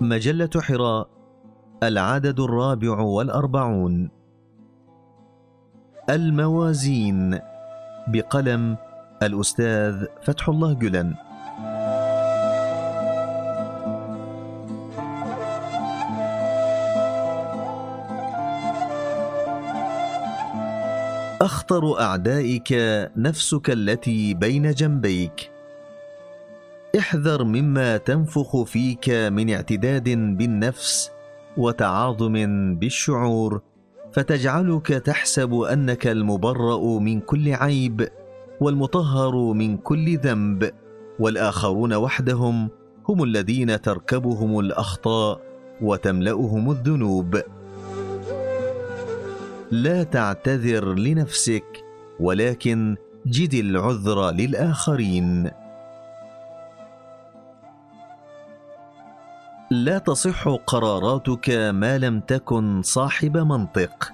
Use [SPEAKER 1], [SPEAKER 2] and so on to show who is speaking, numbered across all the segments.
[SPEAKER 1] مجلة حراء العدد الرابع والأربعون. الموازين بقلم الأستاذ فتح الله جلن. أخطر أعدائك نفسك التي بين جنبيك. أحذر مما تنفخ فيك من اعتداد بالنفس وتعاظم بالشعور فتجعلك تحسب أنك المبرأ من كل عيب والمطهر من كل ذنب والآخرون وحدهم هم الذين تركبهم الأخطاء وتملأهم الذنوب. لا تعتذر لنفسك ولكن جد العذر للآخرين. لا تصح قراراتك ما لم تكن صاحب منطق.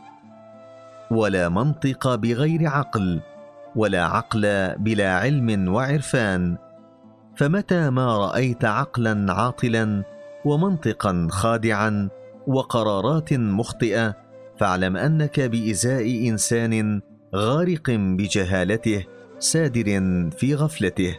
[SPEAKER 1] ولا منطق بغير عقل ولا عقل بلا علم وعرفان. فمتى ما رأيت عقلا عاطلا ومنطقا خادعا وقرارات مخطئة فاعلم أنك بإزاء إنسان غارق بجهالته سادر في غفلته.